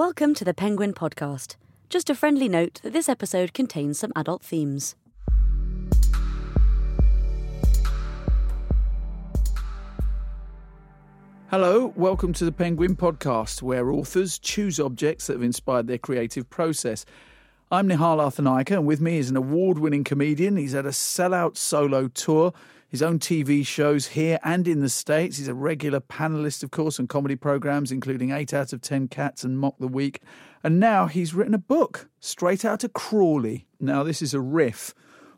Welcome to the Penguin Podcast. Just a friendly note that this episode contains some adult themes. Hello, welcome to the Penguin Podcast, where authors choose objects that have inspired their creative process. I'm Nihal Arthanayake, and with me is an award winning comedian. He's had a sellout solo tour, his own TV shows here and in the States. He's a regular panelist, of course, on comedy programs, including 8 out of 10 Cats and Mock the Week. And now he's written a book, Straight Outta Crawley. Now, this is a riff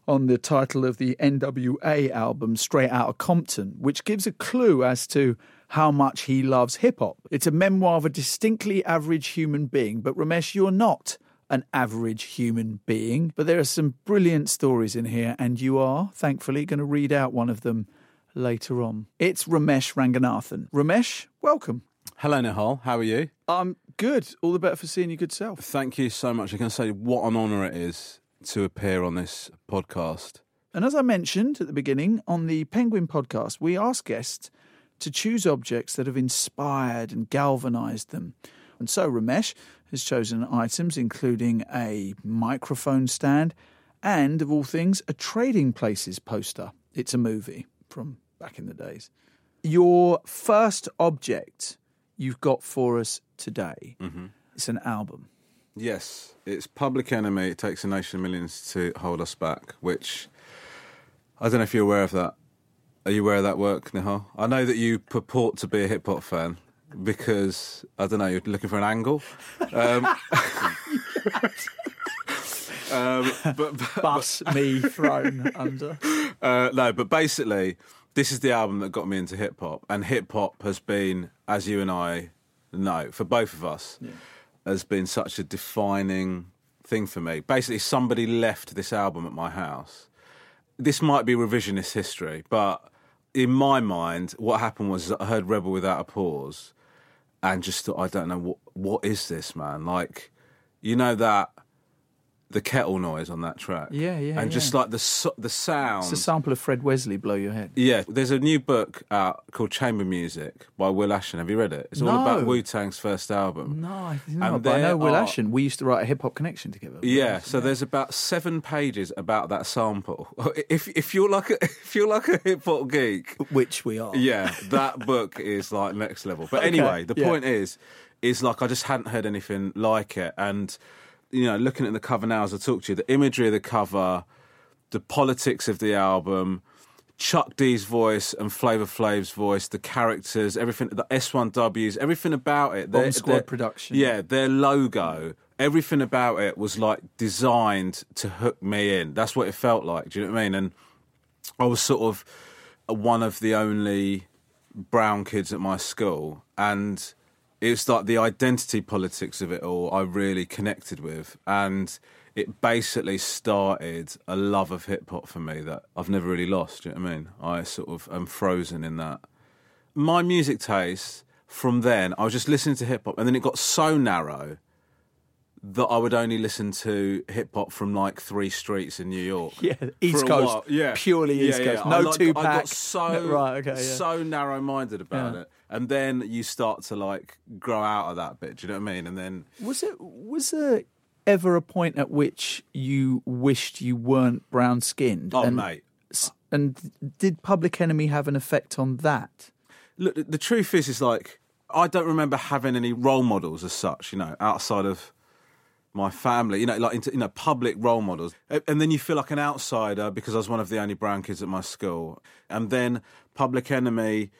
on the title of the NWA album, Straight Outta Compton, which gives a clue as to how much he loves hip hop. It's a memoir of a distinctly average human being, but Romesh, you're not an average human being. But there are some brilliant stories in here, and you are, thankfully, going to read out one of them later on. It's Romesh Ranganathan. Romesh, welcome. Hello, Nihal. How are you? I'm good. All the better for seeing your good self. Thank you so much. I can say what an honour it is to appear on this podcast. And as I mentioned at the beginning, on the Penguin podcast, we ask guests to choose objects that have inspired and galvanized them. And so Romesh has chosen items including a microphone stand and, of all things, a Trading Places poster. It's a movie from back in the days. Your first object you've got for us today, mm-hmm. it's an album. Yes, it's Public Enemy. It takes a nation of millions to hold us back, which I don't know if you're aware of that. Are you aware of that work, Nihal? I know that you purport to be a hip hop fan because, I don't know, you're looking for an angle. Um, um, but, but, Bus me thrown under. Uh, no, but basically, this is the album that got me into hip hop, and hip hop has been, as you and I know, for both of us, has been such a defining thing for me. Basically, somebody left this album at my house. This might be revisionist history, but in my mind, what happened was that I heard "Rebel Without a Pause," and just thought, I don't know what what is this, man? Like, you know that. The kettle noise on that track, Yeah, yeah, and just like the so- the sound, It's a sample of Fred Wesley, Blow Your Head. yeah, there's a new book out called Chamber Music by Will Ashon. Have you read it? It's all No. about Wu Tang's first album. No, I didn't know, but I know Will are- Ashon. We used to write a hip hop connection together. Yeah, so there's about seven pages about that sample. If if you're like a, if you're like a hip hop geek, which we are. yeah, that book is like next level. But Okay, anyway, the yeah. point is, is like I just hadn't heard anything like it, and you know, looking at the cover now as I talk to you, the imagery of the cover, the politics of the album. Chuck D's voice and Flavor Flav's voice, the characters, everything, the S1Ws, everything about it. Bomb their- Squad their- production. Yeah, their logo, everything about it was like designed to hook me in. That's what it felt like. Do you know what I mean? And I was sort of one of the only brown kids at my school, and it's like the identity politics of it all I really connected with, and it basically started a love of hip hop for me that I've never really lost. Do you know what I mean? I sort of am frozen in that. My music taste from then, I was just listening to hip hop, and then it got so narrow that I would only listen to hip hop from like three streets in New York. Yeah, East Coast. while. Yeah, Purely East Yeah, yeah. Coast. I No like- Tupac. I got so No- right, okay, yeah. so narrow-minded about Yeah. it, and then you start to like grow out of that bit. Do you know what I mean? And then Was it? Was there ever a point at which you wished you weren't brown skinned? oh and, mate, And did Public Enemy have an effect on that? look, the- the truth is, is like I don't remember having any role models as such. You know, outside of my family, you know, like into, you know, public role models, and then you feel like an outsider because I was one of the only brown kids at my school, and then Public Enemy.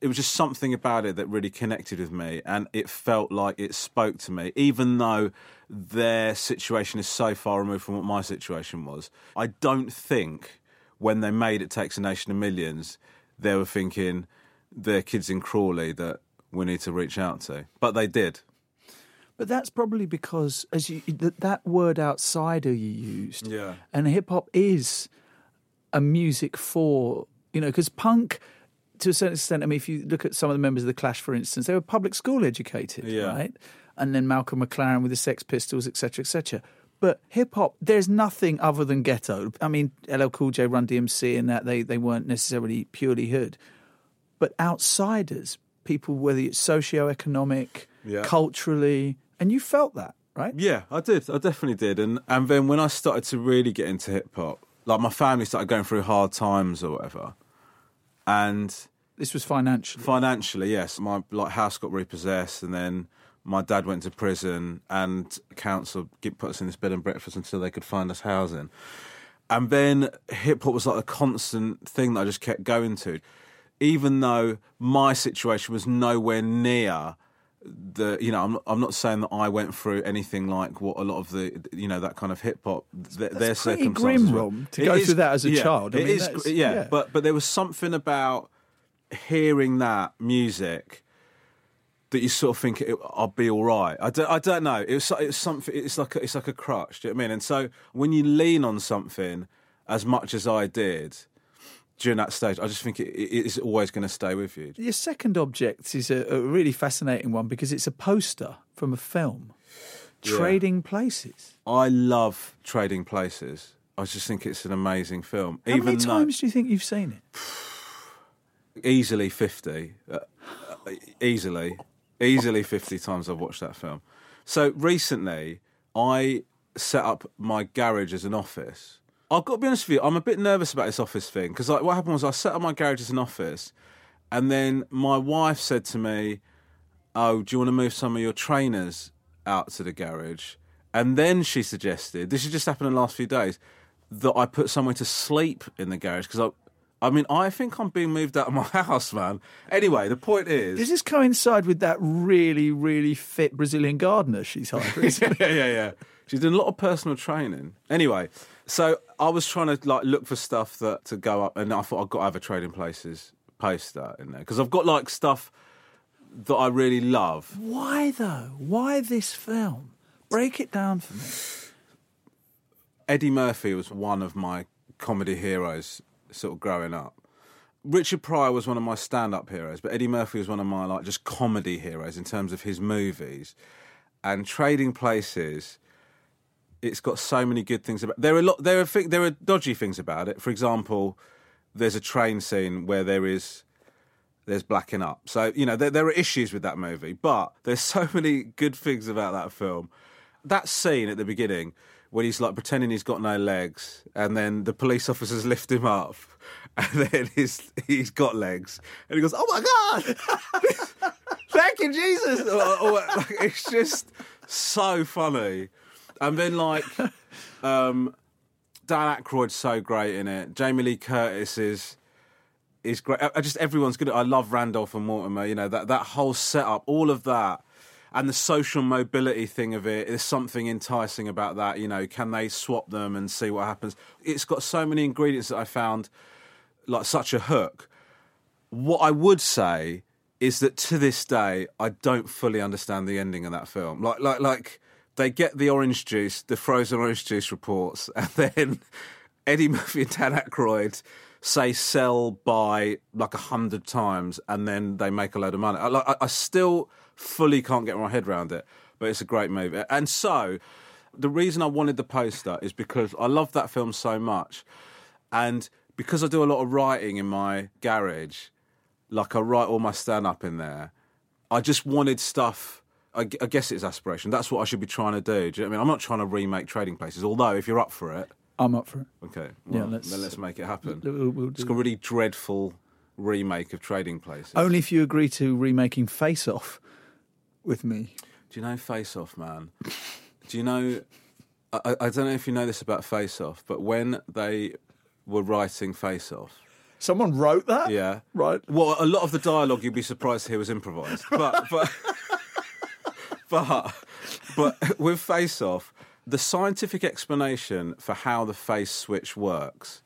It was just something about it that really connected with me, and it felt like it spoke to me, even though their situation is so far removed from what my situation was. I don't think when they made It Takes a Nation of Millions, they were thinking they're kids in Crawley that we need to reach out to, but they did. But that's probably because, as you that, that word outsider you used, Yeah. and hip hop is a music for you know because punk to a certain extent. I mean, if you look at some of the members of the Clash, for instance, they were public school educated, Yeah. right? And then Malcolm McLaren with the Sex Pistols, etc., etc. But hip hop, there's nothing other than ghetto. I mean, LL Cool J, Run DMC, and that they they weren't necessarily purely hood, but outsiders, people whether it's socioeconomic Yeah. culturally, and you felt that, right? Yeah, I did. I definitely did. And and then when I started to really get into hip hop, like my family started going through hard times or whatever, and This was financially. financially, yes, my like house got repossessed, and then my dad went to prison, and council put us in this bed and breakfast until they could find us housing. And then hip hop was like a constant thing that I just kept going to, even though my situation was nowhere near the. You know, I'm not, I'm not saying that I went through anything like what a lot of the you know that kind of hip hop. Their, their circumstances grim, were. Rom, to It go is- through that as a yeah, child. I it mean, is- yeah, yeah. but but there was something about hearing that music that you sort of think it, I'll be all right. I don't, I don't know. It It's it's something. It's like a, it's like a crutch. Do you know what I mean? And so when you lean on something as much as I did during that stage, I just think it, it is always going to stay with you. Your second object is a, a really fascinating one because it's a poster from a film, Yeah. Trading Places. I love Trading Places. I just think it's an amazing film. How Even many though times do you think you've seen it? easily fifty, uh, uh, easily, easily fifty times I've watched that film. So recently, I set up my garage as an office. I've got to be honest with you, I'm a bit nervous about this office thing because like, what happened was I set up my garage as an office, and then my wife said to me, "Oh, do you want to move some of your trainers out to the garage?" And then she suggested, this has just happened in the last few days, that I put somewhere to sleep in the garage because I, I mean, I think I'm being moved out of my house, man. Anyway, the point is, Does this coincide with that really, really fit Brazilian gardener she's hired recently? yeah, yeah, yeah. She's doing a lot of personal training. Anyway, so I was trying to like look for stuff that to go up, and I thought I've got to have a trading places poster in there because I've got like stuff that I really love. Why though? Why this film? Break it down for me. Eddie Murphy was one of my comedy heroes, sort of growing up. Richard Pryor was one of my stand-up heroes, but Eddie Murphy was one of my like just comedy heroes in terms of his movies. And Trading Places, it's got so many good things about. There are a lot. There are thi- there are dodgy things about it. For example, there's a train scene where there is there's blacking up. So you know there, there are issues with that movie, but there's so many good things about that film. That scene at the beginning when he's like pretending he's got no legs, and then the police officers lift him up, and then he's he's got legs, and he goes, "Oh my god, thank you Jesus!" Or- or, like, it's just so funny, and then like. Um, Dan Aykroyd's so great in it. Jamie Lee Curtis is is great. I, I just everyone's good. I love Randolph and Mortimer. You know that that whole setup, all of that, and the social mobility thing of it. There's something enticing about that. You know, can they swap them and see what happens? It's got so many ingredients that I found like such a hook. What I would say is that to this day, I don't fully understand the ending of that film. Like, like, like they get the orange juice, the frozen orange juice reports, and then Eddie Murphy and Dan Aykroyd say sell by like a hundred times, and then they make a load of money. I, like, I, still fully can't get my head around it, but it's a great movie. And so, the reason I wanted the poster is because I love that film so much, and because I do a lot of writing in my garage, like I write all my stand up in there. I just wanted stuff. I, I guess it's aspiration. That's what I should be trying to do. Do you know what I mean? I'm not trying to remake Trading Places. Although, if you're up for it, I'm up for it. okay, Yeah, let's- then let's make it happen. We'll- we'll it's a really dreadful remake of Trading Places. Only if you agree to remaking Face Off with me. Do you know Face Off, man? Do you know? I, I- I don't know if you know this about Face Off, but when they were writing Face Off, Someone wrote that? yeah, Right. Well, a lot of the dialogue you'd be surprised to hear was improvised, but but but but with Face Off, the scientific explanation for how the face switch works,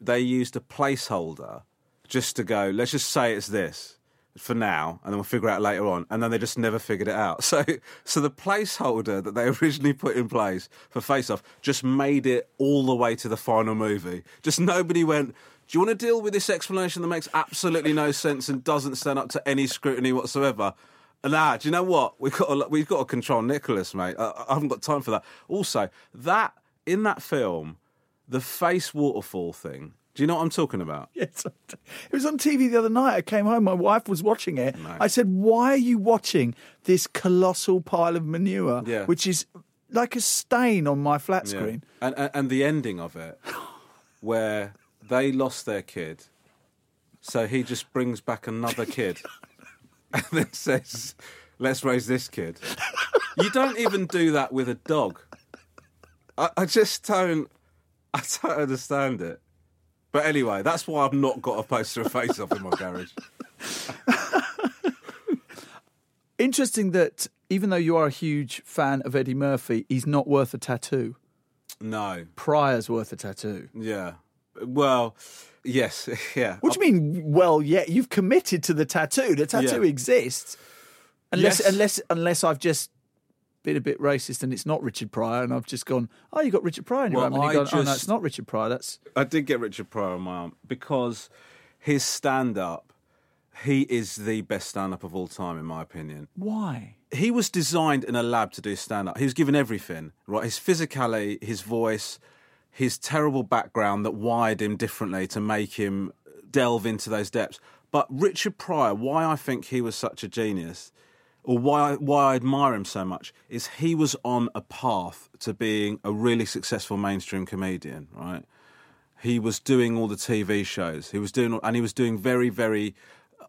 they used a placeholder just to go. Let's just say it's this for now, and then we'll figure out later on. And then they just never figured it out. So so the placeholder that they originally put in place for Face Off just made it all the way to the final movie. Just nobody went. Do you want to deal with this explanation that makes absolutely no sense and doesn't stand up to any scrutiny whatsoever? Nah, do you know what? We've got to, we've got to control Nicholas, mate. I, I haven't got time for that. Also, that in that film, the face waterfall thing. Do you know what I'm talking about? Yes, it was on TV the other night. I came home, my wife was watching it. I said, "Why are you watching this colossal pile of manure, Yeah. which is like a stain on my flat Yeah. screen?" And, and and the ending of it, where they lost their kid, so he just brings back another kid, and then says, "Let's raise this kid." You don't even do that with a dog. I, I just don't. I don't understand it. But anyway, that's why I've not got a poster of Face Off in my garage. Interesting that even though you are a huge fan of Eddie Murphy, he's not worth a tattoo. No. Pryor's worth a tattoo. Yeah. Well, yes. Yeah. What do you mean? Well, yeah, you've committed to the tattoo. The tattoo Yeah. exists, unless Yes. unless unless I've just been a bit racist and it's not Richard Pryor, and I've just gone, oh, you got Richard Pryor in your Well, arm, and I gone, oh no, just- it's not Richard Pryor. That's I did get Richard Pryor on my arm because his stand up, he is the best stand up of all time, in my opinion. why. He was designed in a lab to do stand up. He was given everything, right? His physicality, his voice, his terrible background that wired him differently to make him delve into those depths. But Richard Pryor, why I think he was such a genius, or why why I admire him so much, is he was on a path to being a really successful mainstream comedian, right? he was doing all the TV shows. He was doing, and he was doing very, very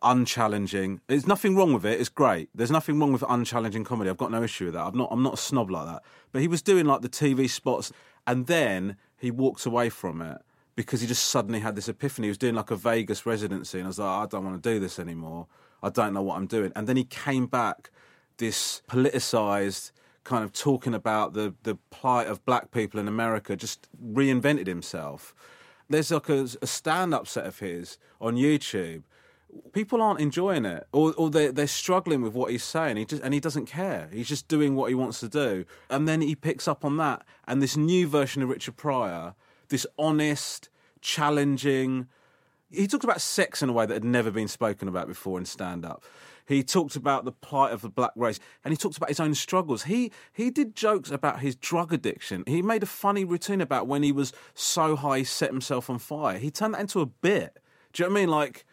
unchallenging. There's nothing wrong with it. It's great. There's nothing wrong with unchallenging comedy. I've got no issue with that. I'm not. I'm not a snob like that. But he was doing like the TV spots, and then he walked away from it because he just suddenly had this epiphany. He was doing like a Vegas residency, and I was like, I don't want to do this anymore. I don't know what I'm doing. And then he came back, this politicized kind of talking about the the plight of black people in America, just reinvented himself. There's like a, a stand up set of his on YouTube. People aren't enjoying it, or, or they're, they're struggling with what he's saying. He just and he doesn't care. He's just doing what he wants to do, and then he picks up on that. And this new version of Richard Pryor, this honest, challenging, he talked about sex in a way that had never been spoken about before in stand up. He talked about the plight of the black race and he talked about his own struggles. He he did jokes about his drug addiction. He made a funny routine about when he was so high he set himself on fire. He turned that into a bit. Do you know what I mean? Like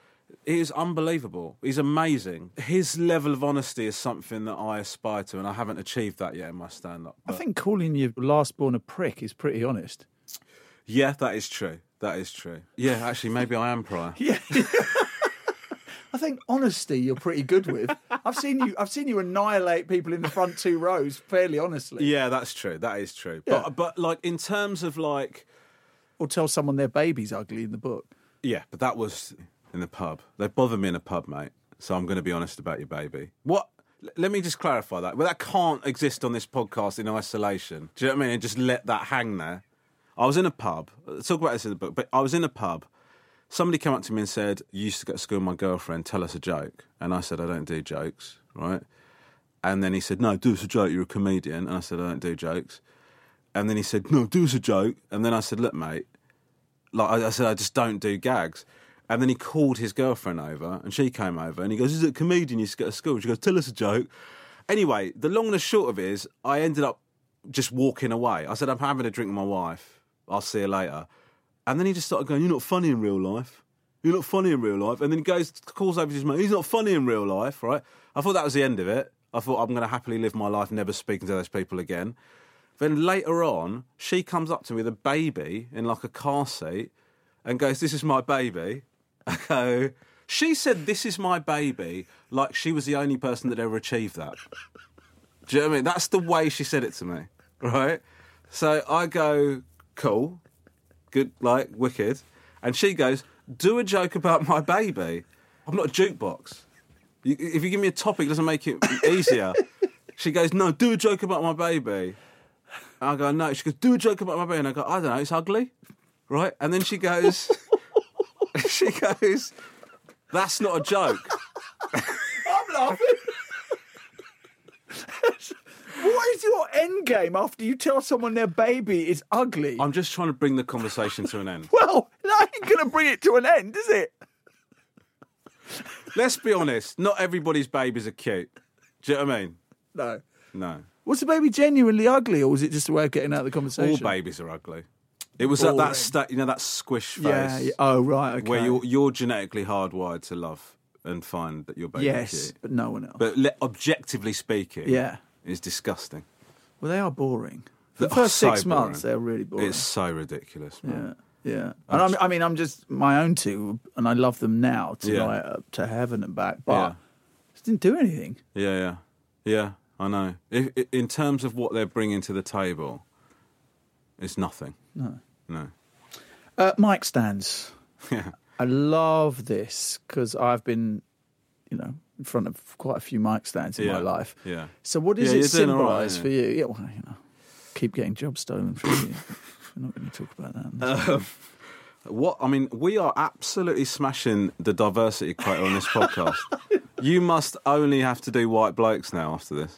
he is unbelievable. He's amazing. His level of honesty is something that I aspire to, and I haven't achieved that yet in my stand up. I think calling your last born a prick is pretty honest. Yeah, that is true. That is true. Yeah, actually, maybe I am Pryor. Yeah. I think honesty you're pretty good with. I've seen you. I've seen you annihilate people in the front two rows fairly honestly. Yeah, that's true. That is true. Yeah. But but like in terms of like Or tell someone their baby's ugly in the book. yeah, but that was in the pub. They bother me in a pub, mate. So I'm going to be honest about your baby. What? Let me just clarify that. Well, that can't exist on this podcast in isolation. Do you know what I mean? And just let that hang there. I was in a pub. Let's talk about this in the book. But I was in a pub. Somebody came up to me and said, "You used to go to school with my girlfriend. Tell us a joke." And I said, "I don't do jokes." Right? And then he said, "No, do us a joke. You're a comedian." And I said, "I don't do jokes." And then he said, "No, do us a joke." And then I said, "Look, mate, like I, I said, I just don't do gags." And then he called his girlfriend over, and she came over, and he goes, "Is it a comedian you go to school?" She goes, "Tell us a joke." Anyway, the long and the short of it is, I ended up just walking away. I said, "I'm having a drink with my wife. I'll see you later." And then he just started going, "You're not funny in real life. You're not funny in real life." And then he goes, calls over to his mate. He's not funny in real life, right? I thought that was the end of it. I thought I'm going to happily live my life, never speaking to those people again. Then later on, she comes up to me with a baby in like a car seat and goes, This is my baby. Go, She said, This is my baby, like she was the only person that ever achieved that. Do you know what I mean? That's the way she said it to me, right? So I go, Cool, good, like, wicked. And she goes, Do a joke about my baby. I'm not a jukebox. You, if you give me a topic, it doesn't make it easier. she goes, No, do a joke about my baby. And I go, no. She goes, do a joke about my baby. And I go, I don't know, it's ugly. Right? And then she goes, she goes, that's not a joke. I'm laughing. what is your end game after you tell someone their baby is ugly? I'm just trying to bring the conversation to an end. Well, that ain't going to bring it to an end, is it? Let's be honest, not everybody's babies are cute. Do you know what I mean? No. No. Was the baby genuinely ugly, or was it just a way of getting out of the conversation? All conversation? babies are ugly. It was at that sta you know, that squish face Yeah, yeah. Oh right. Okay. where you're you're genetically hardwired to love and find that your baby yes, cute. but no one else. But le- objectively speaking, Yeah. it's disgusting. well, they are boring. For the first so six months, they're really boring. It's so ridiculous. Man. Yeah, yeah. And I'm, I mean, I'm just my own two, and I love them now to Yeah. like up to heaven and back. But Yeah. just didn't do anything. Yeah, yeah, yeah. I know. If, in terms of what they're bringing to the table, it's nothing. No. No. Uh, mic stands. Yeah. I love this because I've been, you know, in front of quite a few mic stands in Yeah. my life. Yeah. So what does Yeah, it you're doing all right, symbolise yeah. for you? Yeah, well, you know, keep getting jobs stolen from you. We're not going to talk about that. Um, what I mean, we are absolutely smashing the diversity quota on this podcast. you must only have to do white blokes now after this.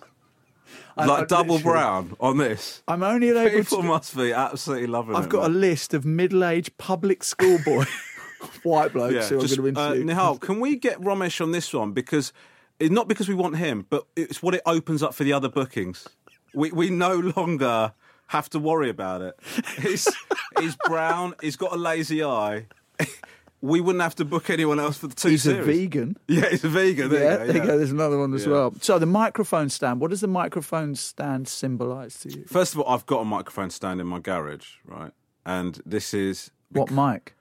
Like I double brown on this. I'm only able People to. must be absolutely loving it. I've got a list of middle-aged public school boy white blokes yeah. who I'm going to uh, interview. Nihal, can we get Romesh on this one because it, not because we want him, but it's what it opens up for the other bookings. We we no longer have to worry about it. He's he's brown. He's got a lazy eye. We wouldn't have to book anyone else for the two He's a vegan. Yeah, he's a vegan. There yeah, you go. there you go. There's another one as Yeah. well. So the microphone stand. What does the microphone stand symbolise to you? First of all, I've got a microphone stand in my garage, right? And this is What mic?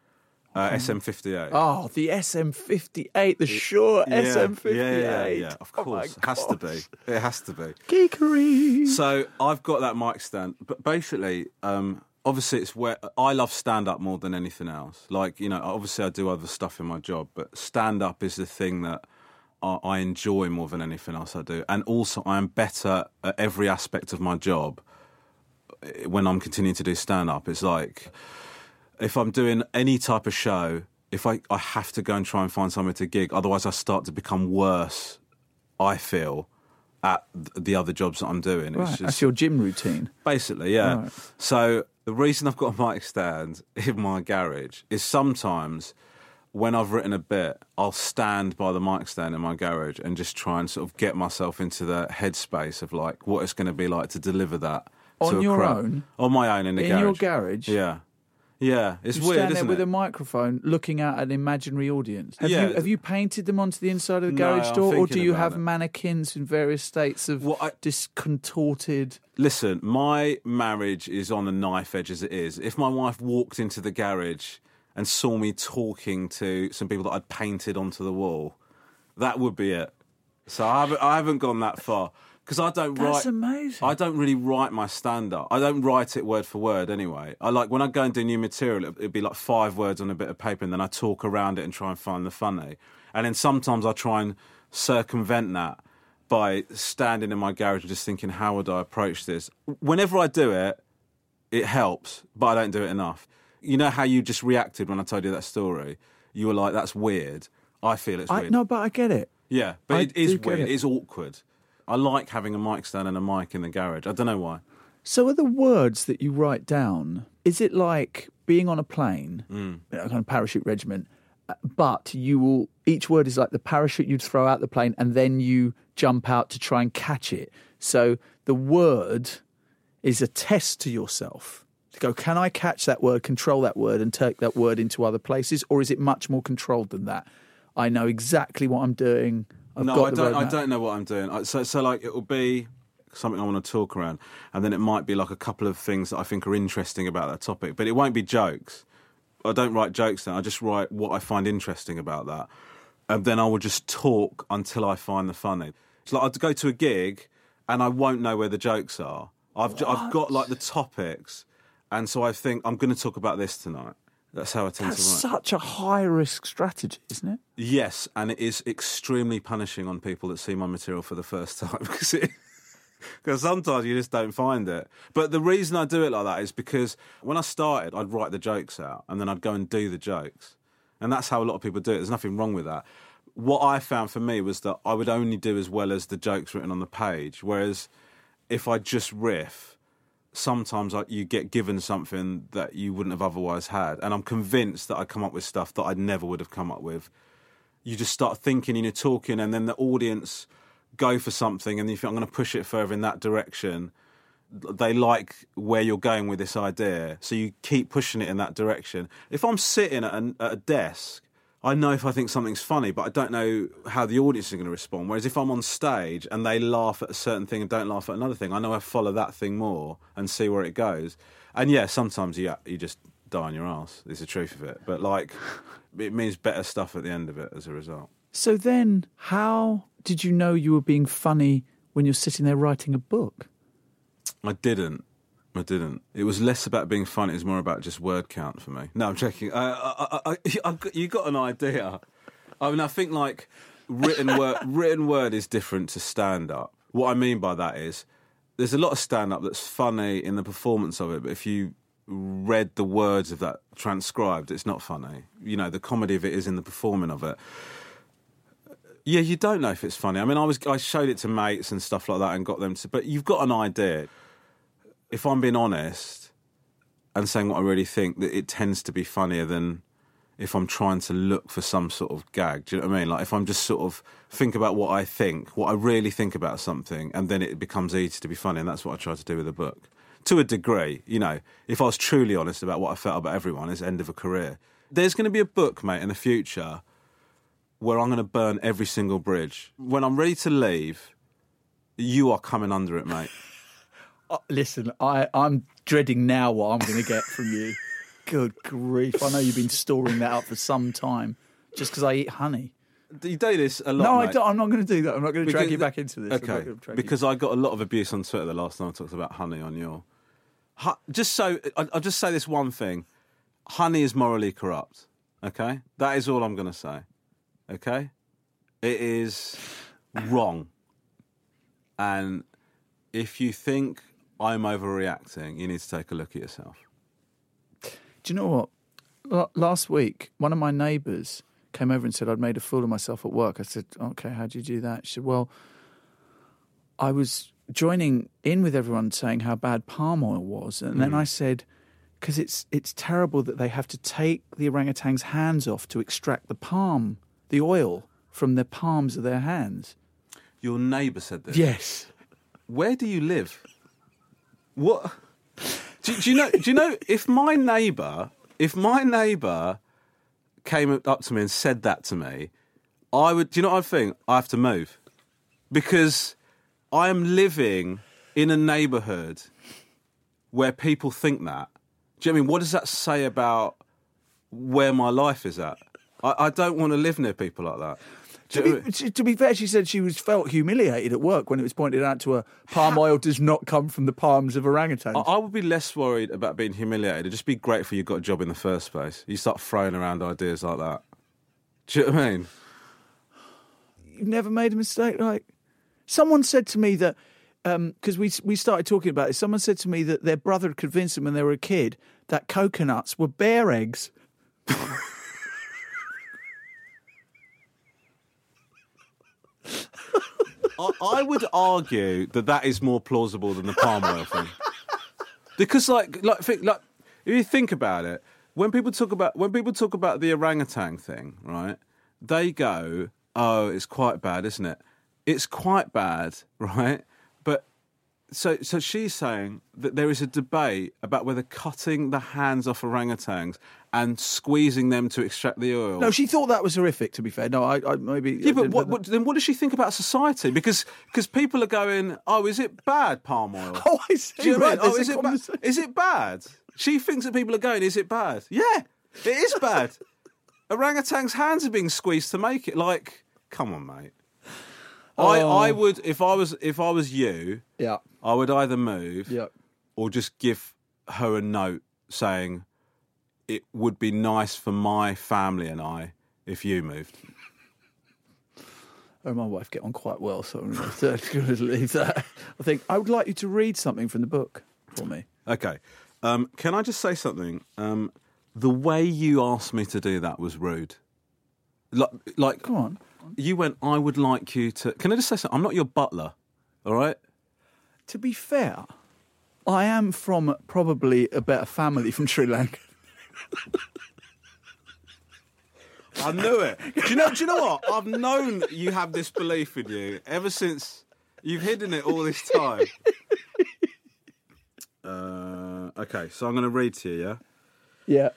uh, SM58. Oh, the SM58, the Shure Yeah, SM58. Yeah, yeah, yeah, of Oh my course. has to be. It has to be. Geekery. So I've got that mic stand, but basically, um, obviously, it's where I love stand up more than anything else. Like you know, obviously, I do other stuff in my job, but stand up is the thing that I, I enjoy more than anything else I do, and also I am better at every aspect of my job eh, when I'm continuing to do stand up. It's like if I'm doing any type of show. If I, I have to go and try and find somewhere to gig, otherwise I start to become worse. I feel at the other jobs that I'm doing. right, It's just, that's your gym routine. Basically, yeah. Right. So the reason I've got a mic stand in my garage is sometimes when I've written a bit, I'll stand by the mic stand in my garage and just try and sort of get myself into the headspace of like what it's going to be like to deliver that On to a your crowd. own? on my own in the In garage. your garage? Yeah, yeah. It's You weird, stand there with it? a microphone looking at an imaginary audience. Have, Yeah. you, have you painted them onto the inside of the No, garage door, or do you have it. mannequins in various states of Well, I- discontorted? Listen, my marriage is on a knife edge as it is. If my wife walked into the garage and saw me talking to some people that I'd painted onto the wall, that would be it. So I haven't, I haven't gone that far because I don't write. That's write. amazing. I don't really write my stand up. I don't write it word for word anyway. I like when I go and do new material, it- it'd be like five words on a bit of paper, and then I talk around it and try and find the funny. And then sometimes I try and circumvent that by standing in my garage and just thinking, how would I approach this? Whenever I do it, it helps, but I don't do it enough. You know how you just reacted when I told you that story? You were like, that's weird. I feel it's I, weird. no, but I get it. Yeah, but I it is do get weird. it. It's awkward. I like having a mic stand and a mic in the garage. I don't know why. So, are the words that you write down? Is it like being on a plane, Mm. know, kind of parachute regiment, uh, but you will each word is like the parachute you'd throw out the plane, and then you jump out to try and catch it. So the word is a test to yourself to go. Can I catch that word? Control that word and take that word into other places, or is it much more controlled than that? I know exactly what I'm doing. I've no, I don't. I don't know what I'm doing. So, so like it will be something I want to talk around, and then it might be like a couple of things that I think are interesting about that topic, but it won't be jokes. I don't write jokes then. I just write what I find interesting about that, and then I will just talk until I find the funny. It's like I'd go to a gig, and I won't know where the jokes are. I've j- I've got like the topics, and so I think I'm going to talk about this tonight. That's how I tend That's to write. such a high risk strategy, isn't it? Yes, and it is extremely punishing on people that see my material for the first time because it. Because sometimes you just don't find it. But the reason I do it like that is because when I started, I'd write the jokes out and then I'd go and do the jokes. And that's how a lot of people do it. There's nothing wrong with that. What I found for me was that I would only do as well as the jokes written on the page. Whereas if I just riff, sometimes you get given something that you wouldn't have otherwise had. And I'm convinced that I come up with stuff that I never would have come up with you just start thinking and you're talking, and then the audience go for something, and you think I'm going to push it further in that direction. they like where you're going with this idea, so you keep pushing it in that direction. If I'm sitting at a, at a desk, I know if I think something's funny, but I don't know how the audience is going to respond. Whereas if I'm on stage and they laugh at a certain thing and don't laugh at another thing, I know I follow that thing more and see where it goes. And yeah, sometimes you you just die on your ass. Is the truth of it. But like, it means better stuff at the end of it as a result. So then, how did you know you were being funny when you're sitting there writing a book? I didn't. I didn't. It was less about being funny. It was more about just word count for me. No, I'm checking. I, I, I, I, you got an idea. I mean, I think like written word. written word is different to stand up. What I mean by that is, there's a lot of stand up that's funny in the performance of it, but if you read the words of that transcribed, it's not funny. You know, the comedy of it is in the performing of it. Yeah, you don't know if it's funny. I mean, I was I showed it to mates and stuff like that and got them to, but you've got an idea. If I'm being honest and saying what I really think, that it tends to be funnier than if I'm trying to look for some sort of gag. Do you know what I mean? Like if I'm just sort of think about what I think, what I really think about something, and then it becomes easy to be funny, and that's what I try to do with the book. To a degree, you know, if I was truly honest about what I felt about everyone, it's end of a career. There's going to be a book, mate, in the future where I'm going to burn every single bridge. When I'm ready to leave, you are coming under it, mate. Uh, listen, I, I'm dreading now what I'm going to get from you. Good grief. I know you've been storing that up for some time just because I eat honey. You do this a lot. No, mate. I don't, I'm not going to do that. I'm not going to drag you back into this. Okay, gonna you- because I got a lot of abuse on Twitter the last time I talked about honey on your. Just so I'll just say this one thing: honey is morally corrupt. Okay, that is all I'm going to say. Okay, it is wrong, and if you think I'm overreacting, you need to take a look at yourself. Do you know what? L- last week, one of my neighbours came over and said I'd made a fool of myself at work. I said, "Okay, how did you do that?" She said, "Well, I was joining in with everyone saying how bad palm oil was, and then mm. I said." Because it's it's terrible that they have to take the orangutan's hands off to extract the palm, the oil from the palms of their hands. Your neighbour said this. Yes. Where do you live? What? Do, do you know? Do you know if my neighbour, if my neighbour came up to me and said that to me, I would. Do you know what I think? I have to move because I am living in a neighbourhood where people think that. Do you know what I mean? What does that say about where my life is at? I, I don't want to live near people like that. Do you know what I To be, to be fair, she said she was felt humiliated at work when it was pointed out to her palm oil does not come from the palms of orangutans. I I would be less worried about being humiliated. Just be grateful you got a job in the first place. You start throwing around ideas like that. Do you know what I mean? You've never made a mistake. Like someone said to me that um, because we we started talking about it. Someone said to me that their brother had convinced them when they were a kid that coconuts were bear eggs. I, I would argue that that is more plausible than the palm oil thing. Because, like, like, think, like, if you think about it, when people talk about when people talk about the orangutan thing, right? They go, "Oh, it's quite bad, isn't it?" It's quite bad, right? So, so she's saying that there is a debate about whether cutting the hands off orangutans and squeezing them to extract the oil. No, she thought that was horrific. To be fair, no, I, I maybe Yeah, I but what, what, then what does she think about society? Because because people are going, oh, is it bad palm oil? Oh, I see. Do you know what I right, mean? Oh, is it, ba- is it bad? She thinks that people are going, is it bad? Yeah, it is bad. Orangutan's hands are being squeezed to make it. Like, come on, mate. I, Oh. I would if I was if I was you, Yeah, I would either move yeah. or just give her a note saying it would be nice for my family and I if you moved. Her and my wife get on quite well, so I'm going to leave that. I think I would like you to read something from the book for me. Okay. Um, can I just say something? Um, the way you asked me to do that was rude. Like, like Go on. you went, I would like you to. Can I just say something? I'm not your butler, all right? To be fair, I am from probably a better family from Sri Lanka. I knew it. do you know? Do you know what? I've known you have this belief in you ever since you've hidden it all this time. Uh, okay, so I'm going to read to you, yeah? Yeah.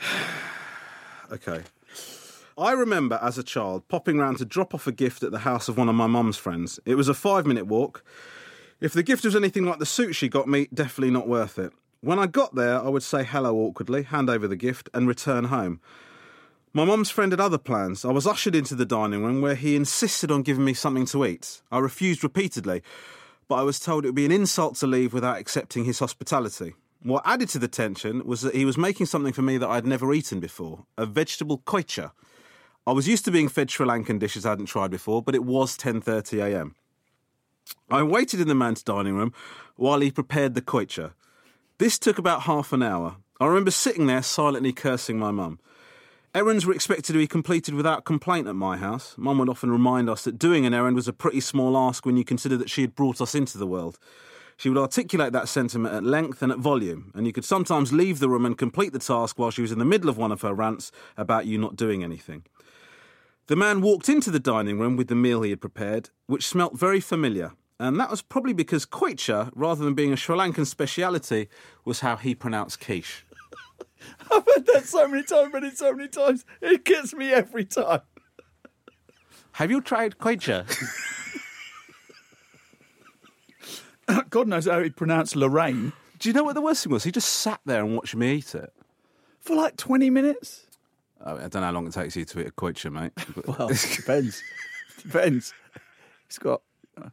Okay. I remember as a child popping round to drop off a gift at the house of one of my mum's friends. It was a five minute walk. If the gift was anything like the suit she got me, definitely not worth it. When I got there, I would say hello awkwardly, hand over the gift, and return home. My mum's friend had other plans. I was ushered into the dining room where he insisted on giving me something to eat. I refused repeatedly, but I was told it would be an insult to leave without accepting his hospitality. What added to the tension was that he was making something for me that I'd never eaten before a vegetable koicha. I was used to being fed Sri Lankan dishes I hadn't tried before, but it was 10:30 a.m. I waited in the man's dining room while he prepared the koicha. This took about half an hour. I remember sitting there silently cursing my mum. Errands were expected to be completed without complaint at my house. Mum would often remind us that doing an errand was a pretty small ask when you consider that she had brought us into the world. She would articulate that sentiment at length and at volume, and you could sometimes leave the room and complete the task while she was in the middle of one of her rants about you not doing anything. The man walked into the dining room with the meal he had prepared, which smelt very familiar, and that was probably because koicha, rather than being a Sri Lankan speciality, was how he pronounced quiche. I've heard that so many times, it's so many times. It gets me every time. Have you tried koicha? God knows how he pronounced Lorraine Do you know what the worst thing was? He just sat there and watched me eat it. for like 20 minutes. I don't know how long it takes you to eat a koicha, mate. Well, it depends. depends. It's got. uh,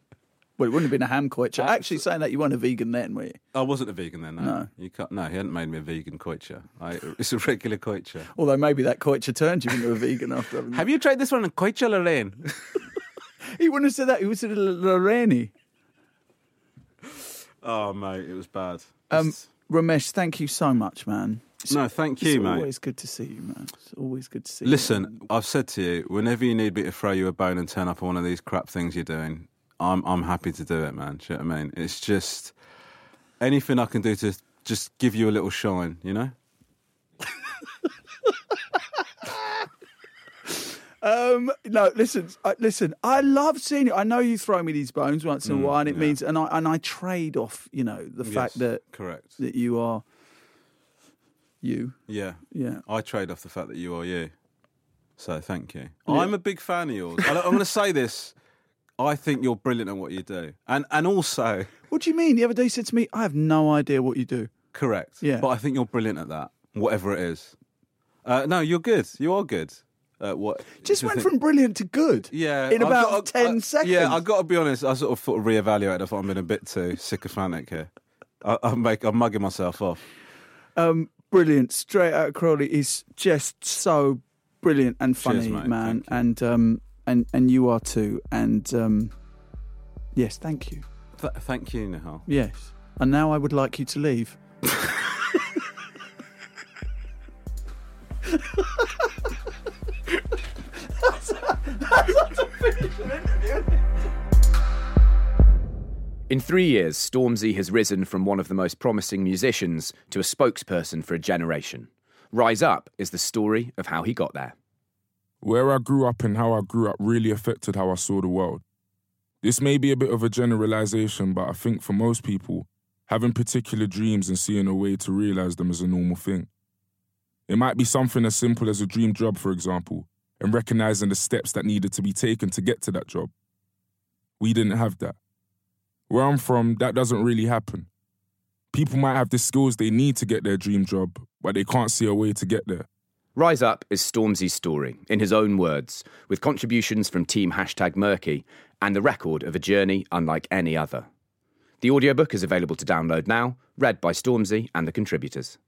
Well, it wouldn't have been a ham koicha. Actually, saying that you weren't a vegan then, were you? I wasn't a vegan then. No, No. you can't. No, he hadn't made me a vegan koicha. I, it's a regular koicha. Although maybe that koicha turned you into a vegan after having. Have you tried this one in koicha, Lorraine? He wouldn't have said that. He would have said Lorraine. oh, mate, it was bad. Um, Just- Romesh, thank you so much, man. No, thank it's you, mate. It's always good to see you, man. It's always good to see Listen, you. Listen, I've said to you, whenever you need me to throw you a bone and turn up on one of these crap things you're doing, I'm I'm happy to do it, man. Do you know what I mean? It's just anything I can do to just give you a little shine, you know? Um, no, listen, I, listen. I love seeing you. I know you throw me these bones once in a while, and it Mm, yeah. means, and I and I trade off, you know, the fact that correct. that you are you. Yeah. Yeah. I trade off the fact that you are you. So thank you. I'm a big fan of yours. I- I'm going to say this. I think you're brilliant at what you do. And and also, What do you mean? The other day you said to me, "I have no idea what you do." correct. Yeah. But I think you're brilliant at that, whatever it is. Uh, no, you're good. You are good. At what? Just went from brilliant to good. Yeah, in I've about got- ten I- seconds. Yeah, I've got to be honest. I sort of thought reevaluated. I thought I'm being a bit too sycophantic here. I, I'm, make, I'm mugging myself off. Brilliant. Straight out of Crawley is just so brilliant and funny, mate. man. And um, and and you are too. And um, yes, thank you. Th- thank you, Nihal. Yes. And now I would like you to leave. In three years, Stormzy has risen from one of the most promising musicians to a spokesperson for a generation. Rise Up is the story of how he got there. Where I grew up and how I grew up really affected how I saw the world. This may be a bit of a generalization, but I think for most people, having particular dreams and seeing a way to realize them is a normal thing. It might be something as simple as a dream job, for example, and recognizing the steps that needed to be taken to get to that job. We didn't have that. Where I'm from, that doesn't really happen. People might have the skills they need to get their dream job, but they can't see a way to get there. Rise Up is Stormzy's story, in his own words, with contributions from Team Hashtag Merky and the record of a journey unlike any other. The audiobook is available to download now, read by Stormzy and the contributors.